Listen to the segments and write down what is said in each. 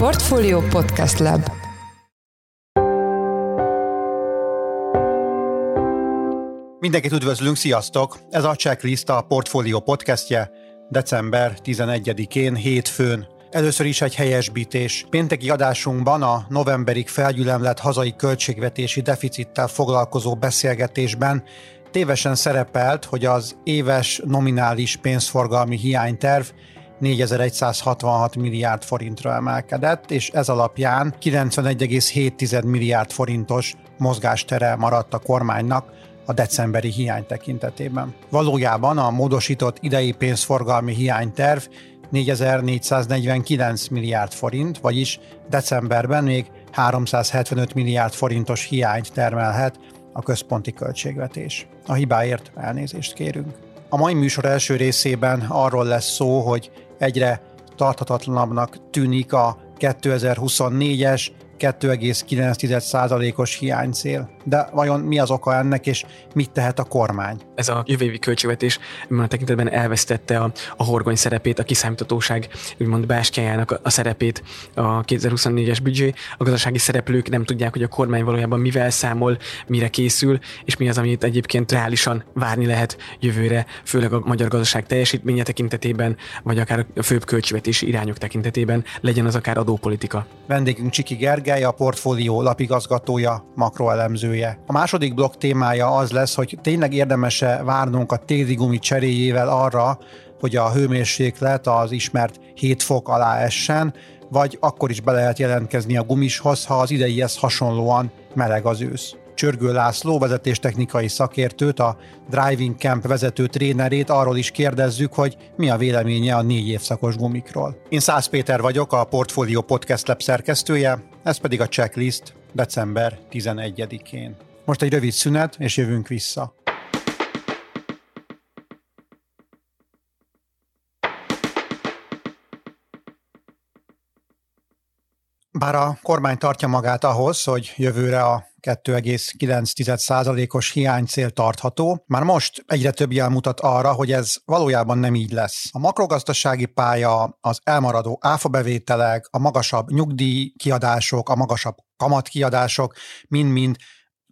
Portfolio Podcast Lab Mindenkit üdvözlünk, sziasztok! Ez a Checklist a Portfolio podcastje december 11-én, hétfőn. Először is egy helyesbítés. Pénteki adásunkban a novemberig felgyülemlett hazai költségvetési deficittel foglalkozó beszélgetésben tévesen szerepelt, hogy az éves nominális pénzforgalmi hiányterv 4166 milliárd forintra emelkedett, és ez alapján 91,7 milliárd forintos mozgástere maradt a kormánynak a decemberi hiány tekintetében. Valójában a módosított idei pénzforgalmi hiányterv 4449 milliárd forint, vagyis decemberben még 375 milliárd forintos hiányt termelhet a központi költségvetés. A hibáért elnézést kérünk. A mai műsor első részében arról lesz szó, hogy egyre tarthatatlanabbnak tűnik a 2024-es 2,9%-os hiánycél. De vajon mi az oka ennek, és mit tehet a kormány? Ez a jövő évi költségvetés ebben a tekintetben elvesztette a, a horgony szerepét, a kiszámítatóság, úgymond bástyájának a, a szerepét a 2024-es büdzsé. A gazdasági szereplők nem tudják, hogy a kormány valójában mivel számol, mire készül, és mi az, amit egyébként reálisan várni lehet jövőre, főleg a magyar gazdaság teljesítménye tekintetében, vagy akár a főbb költségvetési irányok tekintetében, legyen az akár adópolitika. Vendégünk Csiki Gergely, a portfólió lapigazgatója, makroelemzője. A második blokk témája az lesz, hogy tényleg érdemese várnunk a téli gumi cseréjével arra, hogy a hőmérséklet az ismert 7 fok alá essen, vagy akkor is be lehet jelentkezni a gumishoz, ha az ideihez hasonlóan meleg az ősz. Csörgő László vezetéstechnikai szakértőt, a Driving Camp vezető trénerét arról is kérdezzük, hogy mi a véleménye a négy évszakos gumikról. Én Szász Péter vagyok, a Portfolio Podcast Lab szerkesztője, ez pedig a checklist december 11-én. Most egy rövid szünet, és jövünk vissza. Bár a kormány tartja magát ahhoz, hogy jövőre a 2,9%-os hiánycél tartható. Már most egyre több jel mutat arra, hogy ez valójában nem így lesz. A makrogazdasági pálya, az elmaradó áfabevételek, a magasabb nyugdíjkiadások, a magasabb kamatkiadások mind-mind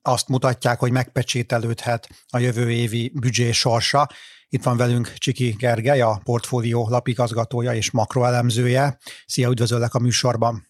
azt mutatják, hogy megpecsételődhet a jövő évi büdzsé sorsa. Itt van velünk Csiki Gergely, a portfólió lapigazgatója és makroelemzője. Szia, üdvözöllek a műsorban!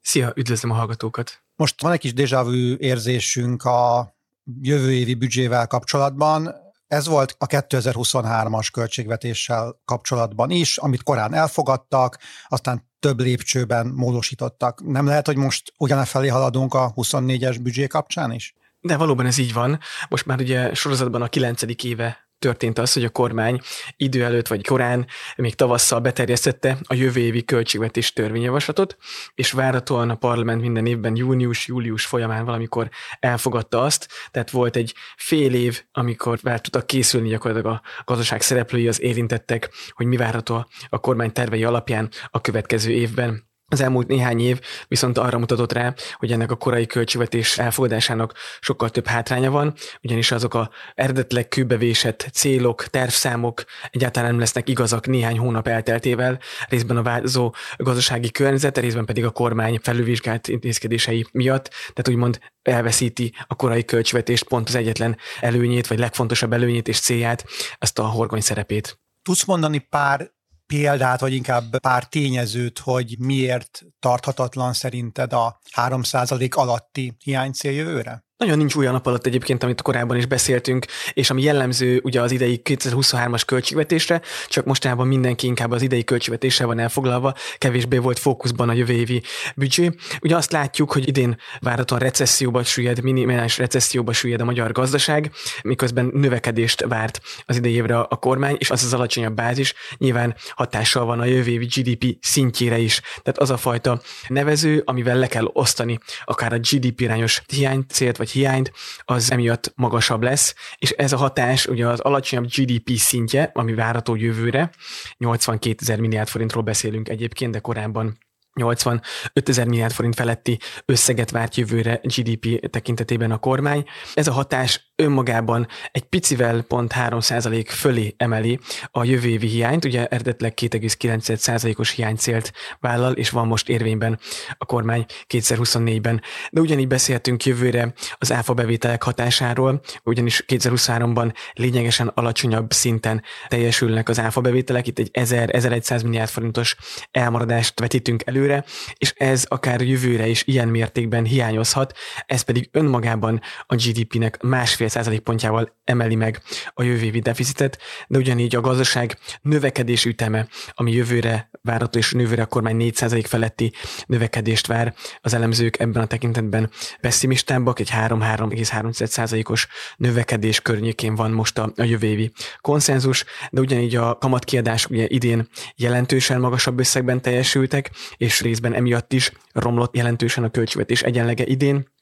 Szia, üdvözlöm a hallgatókat! Most van egy kis déjà vu érzésünk a jövő évi büdzsével kapcsolatban. Ez volt a 2023-as költségvetéssel kapcsolatban is, amit korán elfogadtak, aztán több lépcsőben módosítottak. Nem lehet, hogy most ugyane felé haladunk a 24-es büdzsé kapcsán is? De valóban ez így van. Most már ugye sorozatban a 9. éve történt az, hogy a kormány idő előtt vagy korán, még tavasszal beterjesztette a jövő évi költségvetés törvényjavaslatot, és várhatóan a parlament minden évben június-július folyamán valamikor elfogadta azt, tehát volt egy fél év, amikor vár tudtak készülni gyakorlatilag a gazdaság szereplői, az érintettek, hogy mi várható a kormány tervei alapján a következő évben. Az elmúlt néhány év viszont arra mutatott rá, hogy ennek a korai költségvetés elfogadásának sokkal több hátránya van, ugyanis azok a eredetileg kőbevésett célok, tervszámok egyáltalán nem lesznek igazak néhány hónap elteltével, részben a változó gazdasági környezet, részben pedig a kormány felülvizsgált intézkedései miatt, tehát úgymond elveszíti a korai költségvetést pont az egyetlen előnyét, vagy legfontosabb előnyét és célját, ezt a horgony szerepét. Tudsz mondani pár példát, vagy inkább pár tényezőt, hogy miért tarthatatlan szerinted a 3% alatti hiánycél jövőre? Nagyon nincs olyan nap alatt egyébként, amit korábban is beszéltünk, és ami jellemző ugye az idei 2023-as költségvetésre, csak mostanában mindenki inkább az idei költségvetéssel van elfoglalva, kevésbé volt fókuszban a jövő évi büdzsé. Ugye azt látjuk, hogy idén várhatóan recesszióba süllyed, minimális recesszióba süllyed a magyar gazdaság, miközben növekedést várt az idei évre a kormány, és az az alacsonyabb bázis nyilván hatással van a jövő évi GDP szintjére is. Tehát az a fajta nevező, amivel le kell osztani akár a GDP irányos hiánycélt, vagy hiányt, az emiatt magasabb lesz, és ez a hatás ugye az alacsonyabb GDP szintje, ami várható jövőre, 82 ezer milliárd forintról beszélünk egyébként, de korábban 85 ezer milliárd forint feletti összeget várt jövőre GDP tekintetében a kormány. Ez a hatás önmagában egy picivel pont 3% fölé emeli a jövő évi hiányt, ugye eredetileg 2,9%-os hiánycélt vállal, és van most érvényben a kormány 2024-ben. De ugyanígy beszéltünk jövőre az áfa bevételek hatásáról, ugyanis 2023-ban lényegesen alacsonyabb szinten teljesülnek az áfa bevételek, itt egy 1000-1100 milliárd forintos elmaradást vetítünk előre, és ez akár jövőre is ilyen mértékben hiányozhat, ez pedig önmagában a GDP-nek másfél százalékpontjával emeli meg a jövő évi deficitet, de ugyanígy a gazdaság növekedés üteme, ami jövőre várható, és jövőre a kormány 4 feletti növekedést vár, az elemzők ebben a tekintetben pessimistábbak, egy 3-3,3%-os növekedés környékén van most a, a jövő évi konszenzus, de ugyanígy a kamatkiadás ugye idén jelentősen magasabb összegben teljesültek, és részben emiatt is romlott jelentősen a költségvetés egyenlege idén,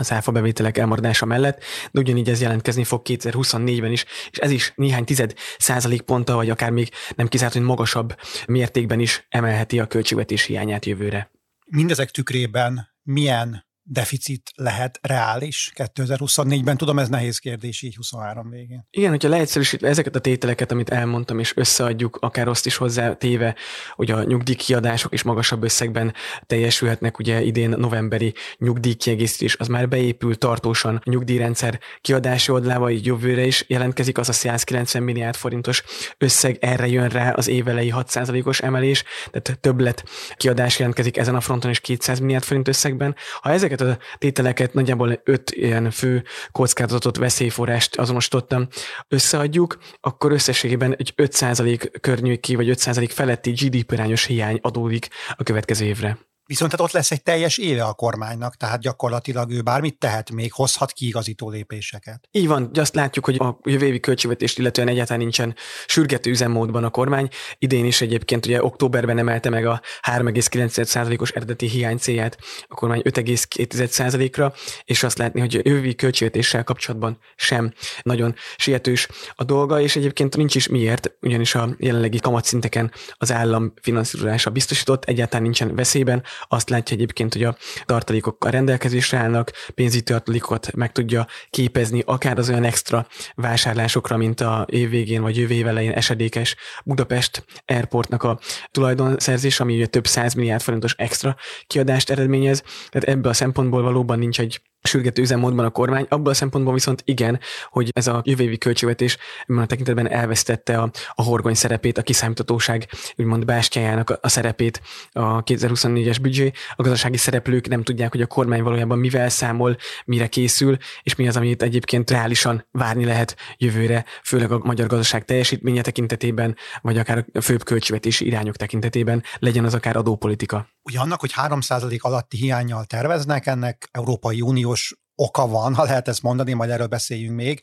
az áfa bevételek elmaradása mellett, de ugyanígy ez jelentkezni fog 2024-ben is, és ez is néhány tized százalékponttal, vagy akár még nem kizárt, hogy magasabb mértékben is emelheti a költségvetés hiányát jövőre. Mindezek tükrében milyen deficit lehet reális 2024-ben? Tudom, ez nehéz kérdés így 23 végén. Igen, hogyha leegyszerűsítve ezeket a tételeket, amit elmondtam, és összeadjuk, akár azt is hozzá téve, hogy a nyugdíjkiadások is magasabb összegben teljesülhetnek, ugye idén novemberi nyugdíjkiegészítés, az már beépül tartósan a nyugdíjrendszer kiadási oldalába, így jövőre is jelentkezik az a 190 milliárd forintos összeg, erre jön rá az évelei 6%-os emelés, tehát többlet kiadás jelentkezik ezen a fronton is 200 milliárd forint összegben. Ha ezeket ezeket a tételeket nagyjából öt ilyen fő kockázatot, veszélyforrást azonosítottam, összeadjuk, akkor összességében egy 5% környéki vagy 5% feletti GDP arányos hiány adódik a következő évre. Viszont hát ott lesz egy teljes éve a kormánynak, tehát gyakorlatilag ő bármit tehet még, hozhat kiigazító lépéseket. Így van, azt látjuk, hogy a jövő évi költségvetést illetően egyáltalán nincsen sürgető üzemmódban a kormány. Idén is egyébként ugye októberben emelte meg a 3,9%-os eredeti hiány célját a kormány 5,2%-ra, és azt látni, hogy a jövő költségvetéssel kapcsolatban sem nagyon sietős a dolga, és egyébként nincs is miért, ugyanis a jelenlegi kamatszinteken az állam finanszírozása biztosított, egyáltalán nincsen veszélyben, azt látja egyébként, hogy a tartalékok a rendelkezésre állnak, pénzügyi tartalékokat meg tudja képezni, akár az olyan extra vásárlásokra, mint a év végén vagy jövő év elején esedékes Budapest Airportnak a tulajdonszerzés, ami ugye több száz milliárd forintos extra kiadást eredményez. Tehát ebből a szempontból valóban nincs egy sürgető üzemmódban a kormány, abban a szempontból viszont igen, hogy ez a jövő évi költségvetés a tekintetben elvesztette a, a horgony szerepét, a kiszámítatóság úgymond bástyájának a, a szerepét a 2024-es büdzsé. A gazdasági szereplők nem tudják, hogy a kormány valójában mivel számol, mire készül, és mi az, amit egyébként reálisan várni lehet jövőre, főleg a magyar gazdaság teljesítménye tekintetében, vagy akár a főbb költségvetési irányok tekintetében, legyen az akár adópolitika. Ugye annak, hogy 3% alatti hiányjal terveznek, ennek Európai Uniós oka van, ha lehet ezt mondani, majd erről beszéljünk még,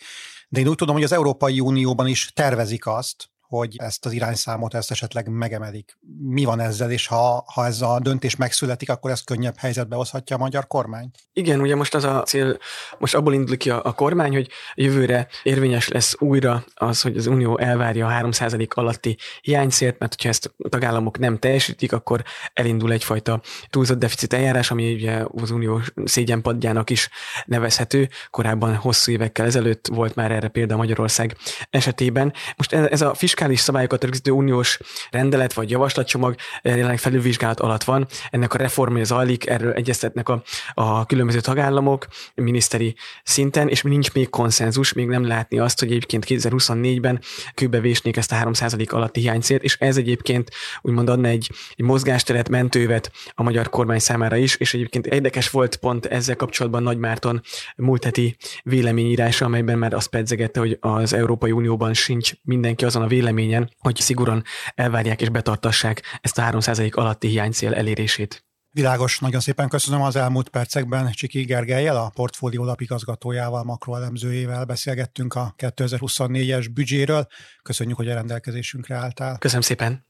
de én úgy tudom, hogy az Európai Unióban is tervezik azt, hogy ezt az irányszámot ezt esetleg megemelik. Mi van ezzel, és ha, ha ez a döntés megszületik, akkor ezt könnyebb helyzetbe hozhatja a magyar kormány? Igen, ugye most az a cél, most abból indul ki a, a kormány, hogy jövőre érvényes lesz újra az, hogy az Unió elvárja a 3% alatti hiánycélt, mert hogyha ezt a tagállamok nem teljesítik, akkor elindul egyfajta túlzott deficit eljárás, ami ugye az Unió szégyenpadjának is nevezhető. Korábban hosszú évekkel ezelőtt volt már erre példa Magyarország esetében. Most ez a fisk fiskális szabályokat rögzítő uniós rendelet vagy javaslatcsomag eh, jelenleg felülvizsgálat alatt van. Ennek a reformja zajlik, erről egyeztetnek a, a különböző tagállamok miniszteri szinten, és nincs még konszenzus, még nem látni azt, hogy egyébként 2024-ben kőbevésnék ezt a 3% alatti hiánycélt, és ez egyébként úgymond adna egy, egy mozgásteret, mentővet a magyar kormány számára is, és egyébként érdekes volt pont ezzel kapcsolatban Nagy Márton múlt heti véleményírása, amelyben már azt pedzegette, hogy az Európai Unióban sincs mindenki azon a vélemény, véleményen, hogy szigorúan elvárják és betartassák ezt a 3% alatti hiánycél elérését. Világos, nagyon szépen köszönöm az elmúlt percekben Csiki Gergelyel, a portfólió lapigazgatójával, makroelemzőjével beszélgettünk a 2024-es büdzséről. Köszönjük, hogy a rendelkezésünkre álltál. Köszönöm szépen.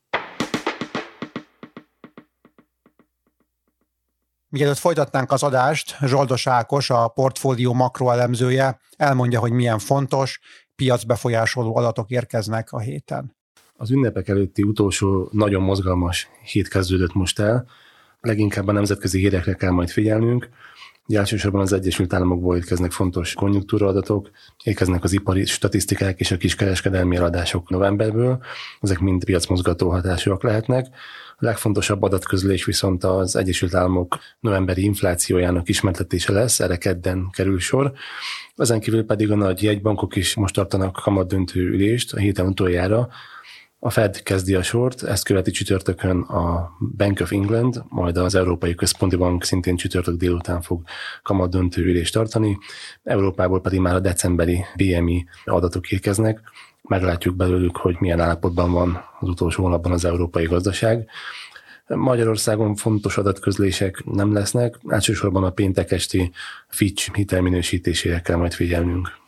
Mielőtt folytatnánk az adást, Zsoldos Ákos, a portfólió makroelemzője elmondja, hogy milyen fontos, piacbefolyásoló adatok érkeznek a héten. Az ünnepek előtti utolsó nagyon mozgalmas hét kezdődött most el. leginkább a nemzetközi hírekre kell majd figyelnünk. Ugye elsősorban az Egyesült Államokból érkeznek fontos konjunktúraadatok, érkeznek az ipari statisztikák és a kiskereskedelmi eladások novemberből, ezek mind piacmozgató hatásúak lehetnek. A legfontosabb adatközlés viszont az Egyesült Államok novemberi inflációjának ismertetése lesz, erre kedden kerül sor. Ezen kívül pedig a nagy jegybankok is most tartanak kamadöntő ülést a héten utoljára, a Fed kezdi a sort, ezt követi csütörtökön a Bank of England, majd az Európai Központi Bank szintén csütörtök délután fog kamat döntő ülést tartani. Európából pedig már a decemberi BMI adatok érkeznek. Meglátjuk belőlük, hogy milyen állapotban van az utolsó hónapban az európai gazdaság. Magyarországon fontos adatközlések nem lesznek, elsősorban a péntek esti Fitch hitelminősítésére kell majd figyelnünk.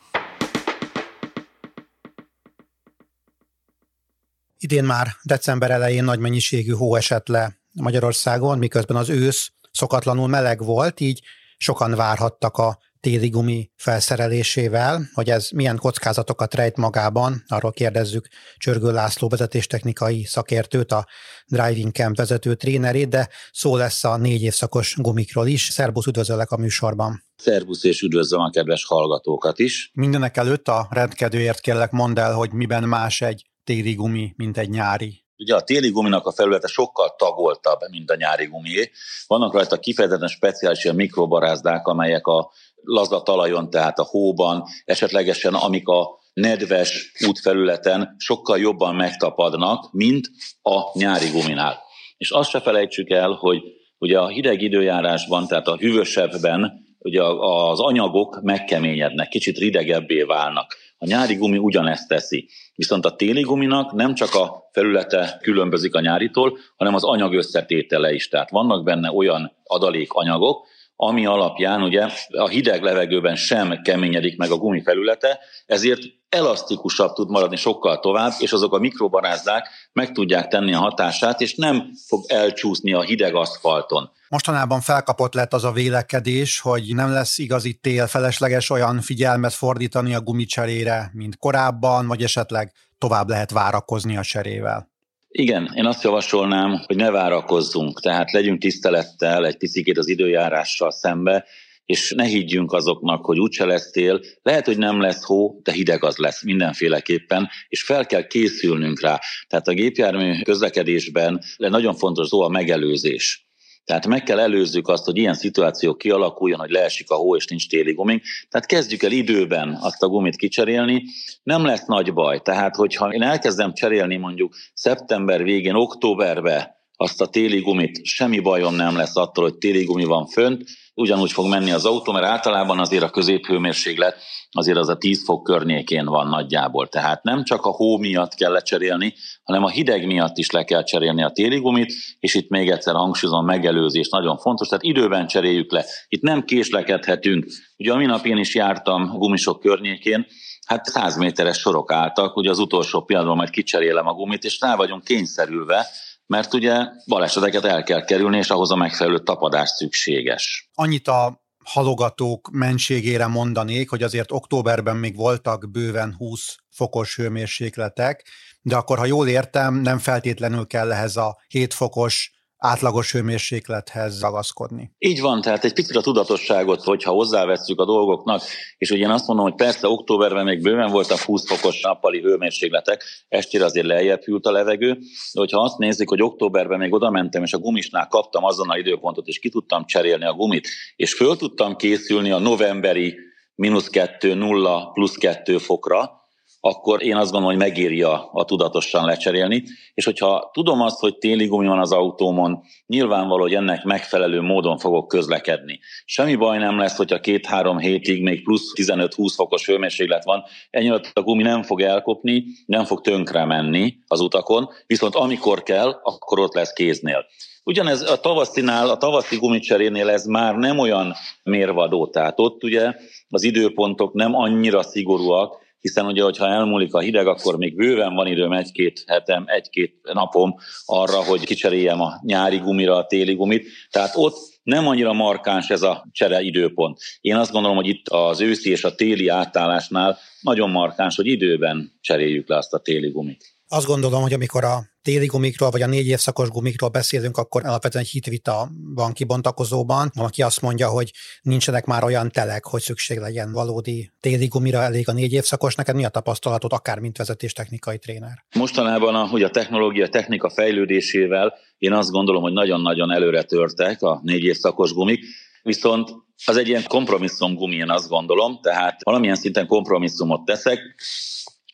Idén már december elején nagy mennyiségű hó esett le Magyarországon, miközben az ősz szokatlanul meleg volt, így sokan várhattak a téli gumi felszerelésével, hogy ez milyen kockázatokat rejt magában, arról kérdezzük Csörgő László vezetéstechnikai szakértőt, a Driving Camp vezető trénerét, de szó lesz a négy évszakos gumikról is. Szerbusz, üdvözöllek a műsorban! Szerbusz és üdvözlöm a kedves hallgatókat is! Mindenek előtt a rendkedőért kérlek mondd el, hogy miben más egy téli gumi, mint egy nyári? Ugye a téli guminak a felülete sokkal tagoltabb, mint a nyári gumié. Vannak rajta kifejezetten speciális ilyen mikrobarázdák, amelyek a laza talajon, tehát a hóban, esetlegesen amik a nedves útfelületen sokkal jobban megtapadnak, mint a nyári guminál. És azt se felejtsük el, hogy ugye a hideg időjárásban, tehát a hűvösebbben ugye az anyagok megkeményednek, kicsit ridegebbé válnak. A nyári gumi ugyanezt teszi. Viszont a téli guminak nem csak a felülete különbözik a nyáritól, hanem az anyag összetétele is. Tehát vannak benne olyan adalékanyagok, ami alapján ugye a hideg levegőben sem keményedik meg a gumi felülete, ezért elasztikusabb tud maradni sokkal tovább, és azok a mikrobarázdák meg tudják tenni a hatását, és nem fog elcsúszni a hideg aszfalton. Mostanában felkapott lett az a vélekedés, hogy nem lesz igazi tél, felesleges olyan figyelmet fordítani a gumicserére, mint korábban, vagy esetleg tovább lehet várakozni a cserével. Igen, én azt javasolnám, hogy ne várakozzunk, tehát legyünk tisztelettel egy picit az időjárással szembe, és ne higgyünk azoknak, hogy úgyse lesz tél, lehet, hogy nem lesz hó, de hideg az lesz mindenféleképpen, és fel kell készülnünk rá. Tehát a gépjármű közlekedésben nagyon fontos szó a megelőzés. Tehát meg kell előzzük azt, hogy ilyen szituáció kialakuljon, hogy leesik a hó és nincs téli gumink. Tehát kezdjük el időben azt a gumit kicserélni, nem lesz nagy baj. Tehát, hogyha én elkezdem cserélni mondjuk szeptember végén, októberbe azt a téli gumit, semmi bajom nem lesz attól, hogy téli gumi van fönt, ugyanúgy fog menni az autó, mert általában azért a középhőmérséklet azért az a 10 fok környékén van nagyjából. Tehát nem csak a hó miatt kell lecserélni, hanem a hideg miatt is le kell cserélni a téli gumit, és itt még egyszer hangsúlyozom, megelőzés nagyon fontos, tehát időben cseréljük le. Itt nem késlekedhetünk. Ugye a minap én is jártam gumisok környékén, hát 100 méteres sorok álltak, ugye az utolsó pillanatban majd kicserélem a gumit, és rá vagyunk kényszerülve, mert ugye baleseteket el kell kerülni, és ahhoz a megfelelő tapadás szükséges. Annyit a halogatók mentségére mondanék, hogy azért októberben még voltak bőven 20 fokos hőmérsékletek, de akkor, ha jól értem, nem feltétlenül kell ehhez a 7 fokos átlagos hőmérséklethez ragaszkodni. Így van, tehát egy picit a tudatosságot, hogyha hozzáveszünk a dolgoknak, és ugye én azt mondom, hogy persze októberben még bőven voltak 20 fokos nappali hőmérsékletek, estére azért lejjebb hűlt a levegő, de hogyha azt nézik, hogy októberben még oda mentem, és a gumisnál kaptam azon a időpontot, és ki tudtam cserélni a gumit, és föl tudtam készülni a novemberi mínusz 2, 0, plusz 2 fokra, akkor én azt gondolom, hogy megéri a, a tudatosan lecserélni. És hogyha tudom azt, hogy téli gumi van az autómon, nyilvánvaló, hogy ennek megfelelő módon fogok közlekedni. Semmi baj nem lesz, hogyha két-három hétig még plusz 15-20 fokos hőmérséklet van, ennyi a gumi nem fog elkopni, nem fog tönkre menni az utakon, viszont amikor kell, akkor ott lesz kéznél. Ugyanez a tavaszinál, a tavaszi gumicserénél ez már nem olyan mérvadó, tehát ott ugye az időpontok nem annyira szigorúak, hiszen ugye, hogyha elmúlik a hideg, akkor még bőven van időm egy-két hetem, egy-két napom arra, hogy kicseréljem a nyári gumira a téli gumit. Tehát ott nem annyira markáns ez a csere időpont. Én azt gondolom, hogy itt az őszi és a téli átállásnál nagyon markáns, hogy időben cseréljük le azt a téli gumit. Azt gondolom, hogy amikor a téli gumikról, vagy a négy évszakos gumikról beszélünk, akkor alapvetően egy hitvita van kibontakozóban. Valaki azt mondja, hogy nincsenek már olyan telek, hogy szükség legyen valódi téli gumira, elég a négy évszakos. Neked mi a tapasztalatod, akár mint vezetéstechnikai tréner? Mostanában, hogy a technológia, technika fejlődésével én azt gondolom, hogy nagyon-nagyon előre törtek a négy évszakos gumik, viszont az egy ilyen kompromisszum gumi, én azt gondolom, tehát valamilyen szinten kompromisszumot teszek,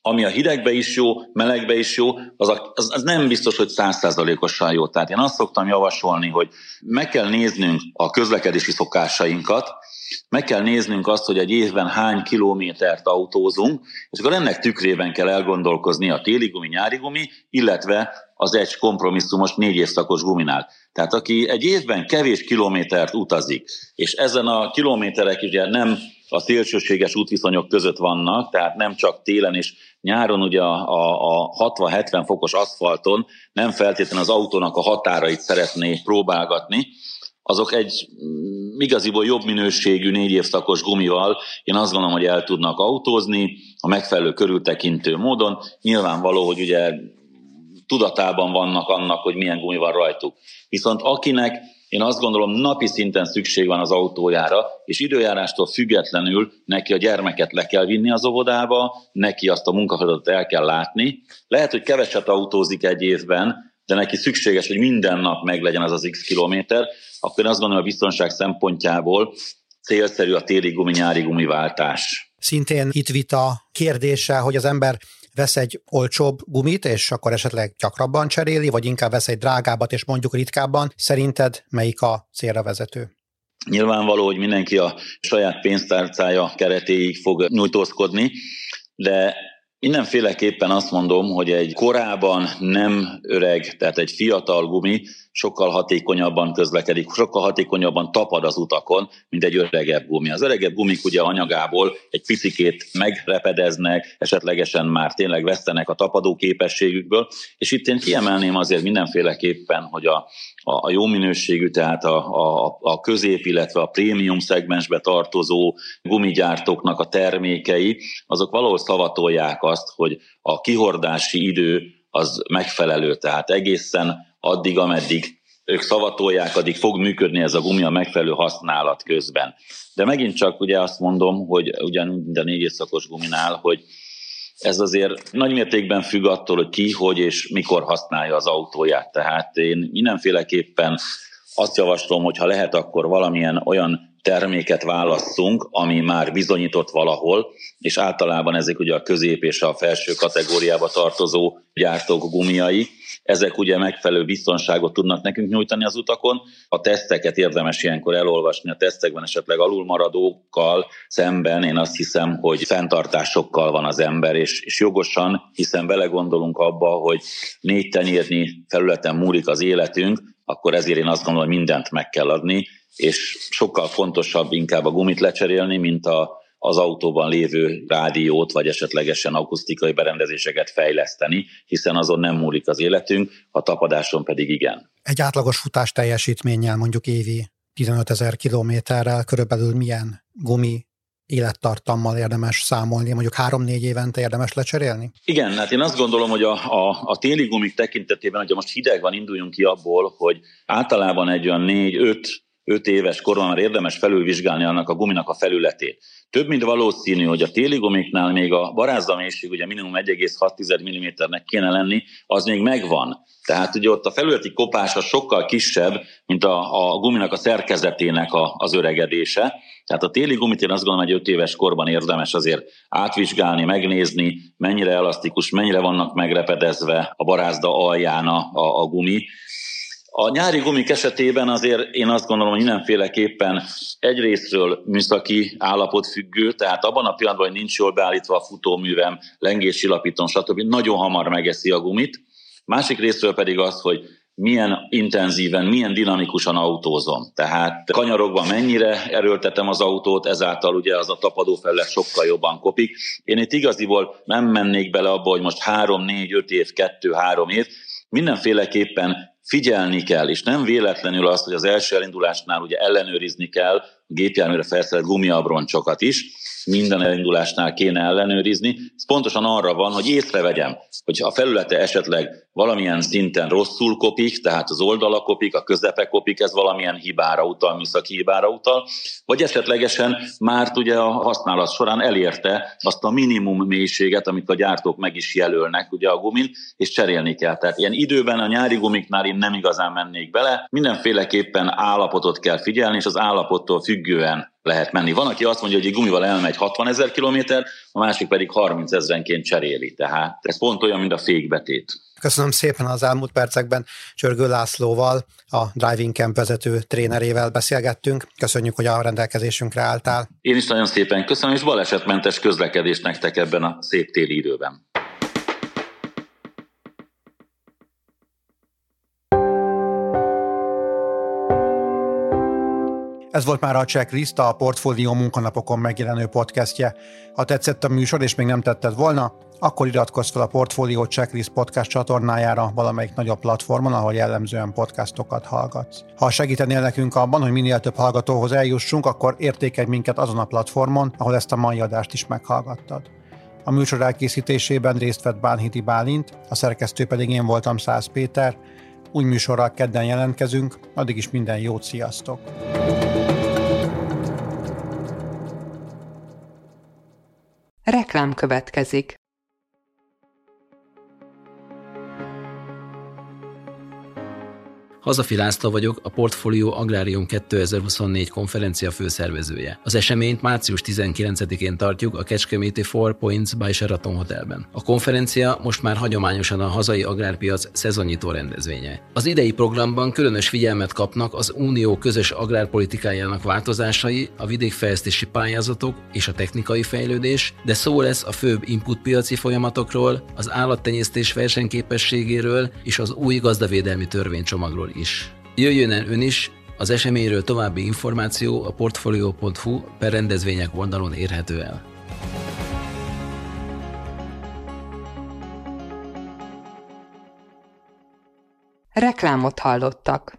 ami a hidegbe is jó, melegbe is jó, az, a, az, az nem biztos, hogy százszázalékosan jó. Tehát én azt szoktam javasolni, hogy meg kell néznünk a közlekedési szokásainkat, meg kell néznünk azt, hogy egy évben hány kilométert autózunk, és akkor ennek tükrében kell elgondolkozni a téli gumi, nyári gumi, illetve az egy kompromisszumos négy évszakos guminál. Tehát aki egy évben kevés kilométert utazik, és ezen a kilométerek ugye nem a szélsőséges útviszonyok között vannak, tehát nem csak télen és nyáron ugye a, a, a 60-70 fokos aszfalton nem feltétlenül az autónak a határait szeretné próbálgatni, azok egy mm, igaziból jobb minőségű négy évszakos gumival én azt gondolom, hogy el tudnak autózni a megfelelő körültekintő módon. Nyilvánvaló, hogy ugye tudatában vannak annak, hogy milyen gumi van rajtuk. Viszont akinek én azt gondolom, napi szinten szükség van az autójára, és időjárástól függetlenül neki a gyermeket le kell vinni az óvodába, neki azt a munkafeladatot el kell látni. Lehet, hogy keveset autózik egy évben, de neki szükséges, hogy minden nap meglegyen az az x kilométer, akkor én azt gondolom, a biztonság szempontjából célszerű a téli gumi, nyári gumi váltás. Szintén itt vita kérdése, hogy az ember vesz egy olcsóbb gumit, és akkor esetleg gyakrabban cseréli, vagy inkább vesz egy drágábbat, és mondjuk ritkábban. Szerinted melyik a célra vezető? Nyilvánvaló, hogy mindenki a saját pénztárcája keretéig fog nyújtózkodni, de Mindenféleképpen azt mondom, hogy egy korában nem öreg, tehát egy fiatal gumi sokkal hatékonyabban közlekedik, sokkal hatékonyabban tapad az utakon, mint egy öregebb gumi. Az öregebb gumik ugye anyagából egy picikét megrepedeznek, esetlegesen már tényleg vesztenek a tapadó képességükből, és itt én kiemelném azért mindenféleképpen, hogy a, a, a jó minőségű, tehát a, a, a közép, illetve a prémium szegmensbe tartozó gumigyártóknak a termékei, azok valahol szavatolják azt, hogy a kihordási idő az megfelelő, tehát egészen addig, ameddig ők szavatolják, addig fog működni ez a gumi a megfelelő használat közben. De megint csak ugye azt mondom, hogy ugyanúgy, mint a négy szakos guminál, hogy ez azért nagy mértékben függ attól, hogy ki, hogy és mikor használja az autóját. Tehát én mindenféleképpen azt javaslom, hogy ha lehet, akkor valamilyen olyan terméket válasszunk, ami már bizonyított valahol, és általában ezek ugye a közép és a felső kategóriába tartozó gyártók gumiai, ezek ugye megfelelő biztonságot tudnak nekünk nyújtani az utakon. A teszteket érdemes ilyenkor elolvasni, a tesztekben esetleg alulmaradókkal szemben én azt hiszem, hogy fenntartásokkal van az ember, és, és jogosan, hiszen belegondolunk abba, hogy négy tenyérnyi felületen múlik az életünk, akkor ezért én azt gondolom, hogy mindent meg kell adni, és sokkal fontosabb inkább a gumit lecserélni, mint a, az autóban lévő rádiót, vagy esetlegesen akusztikai berendezéseket fejleszteni, hiszen azon nem múlik az életünk, a tapadáson pedig igen. Egy átlagos futás teljesítménnyel mondjuk évi 15 ezer kilométerrel körülbelül milyen gumi élettartammal érdemes számolni, mondjuk három-négy évente érdemes lecserélni? Igen, hát én azt gondolom, hogy a, a, a téli gumik tekintetében, hogyha most hideg van, induljunk ki abból, hogy általában egy olyan négy-öt 5 éves korban már érdemes felülvizsgálni annak a guminak a felületét. Több mint valószínű, hogy a téli gumiknál még a barázdamélység ugye minimum 1,6 mm-nek kéne lenni, az még megvan. Tehát ugye ott a felületi kopása sokkal kisebb, mint a, a guminak a szerkezetének a, az öregedése. Tehát a téli gumit én azt gondolom, hogy 5 éves korban érdemes azért átvizsgálni, megnézni, mennyire elasztikus, mennyire vannak megrepedezve a barázda alján a, a, a gumi, a nyári gumik esetében azért én azt gondolom, hogy mindenféleképpen egyrésztről műszaki állapot függő, tehát abban a pillanatban, hogy nincs jól beállítva a futóművem, lengés, csillapítom, stb. nagyon hamar megeszi a gumit. Másik részről pedig az, hogy milyen intenzíven, milyen dinamikusan autózom. Tehát kanyarokban mennyire erőltetem az autót, ezáltal ugye az a tapadó felület sokkal jobban kopik. Én itt igaziból nem mennék bele abba, hogy most három, négy, öt év, kettő, három év, mindenféleképpen figyelni kell, és nem véletlenül az, hogy az első elindulásnál ugye ellenőrizni kell a gépjárműre felszerelt gumiabroncsokat is, minden elindulásnál kéne ellenőrizni. Ez pontosan arra van, hogy észrevegyem, hogy a felülete esetleg valamilyen szinten rosszul kopik, tehát az oldala kopik, a közepe kopik, ez valamilyen hibára utal, műszaki hibára utal, vagy esetlegesen már ugye a használat során elérte azt a minimum mélységet, amit a gyártók meg is jelölnek ugye a gumin, és cserélni kell. Tehát ilyen időben a nyári gumiknál én nem igazán mennék bele, mindenféleképpen állapotot kell figyelni, és az állapottól függően lehet menni. Van, aki azt mondja, hogy egy gumival elmegy 60 ezer kilométer, a másik pedig 30 ezrenként cseréli. Tehát ez pont olyan, mint a fékbetét. Köszönöm szépen az elmúlt percekben. Csörgő Lászlóval, a Driving Camp vezető trénerével beszélgettünk. Köszönjük, hogy a rendelkezésünkre álltál. Én is nagyon szépen köszönöm, és balesetmentes közlekedést nektek ebben a szép téli időben. Ez volt már a Checklist, a Portfólió munkanapokon megjelenő podcastje. Ha tetszett a műsor, és még nem tetted volna, akkor iratkozz fel a Portfólió Checklist podcast csatornájára valamelyik nagyobb platformon, ahol jellemzően podcastokat hallgatsz. Ha segítenél nekünk abban, hogy minél több hallgatóhoz eljussunk, akkor értékelj minket azon a platformon, ahol ezt a mai adást is meghallgattad. A műsor elkészítésében részt vett Bánhidi Bálint, a szerkesztő pedig én voltam Száz Péter. Új műsorral kedden jelentkezünk, addig is minden jót, sziasztok! Reklám következik. Hazafi László vagyok, a Portfolio Agrárium 2024 konferencia főszervezője. Az eseményt március 19-én tartjuk a Kecskeméti Four Points by Sheraton Hotelben. A konferencia most már hagyományosan a hazai agrárpiac szezonnyitó rendezvénye. Az idei programban különös figyelmet kapnak az Unió közös agrárpolitikájának változásai, a vidékfejlesztési pályázatok és a technikai fejlődés, de szó lesz a főbb inputpiaci folyamatokról, az állattenyésztés versenyképességéről és az új gazdavédelmi törvénycsomagról is. Jöjjön el ön is, az eseményről további információ a portfolio.hu per rendezvények oldalon érhető el. Reklámot hallottak.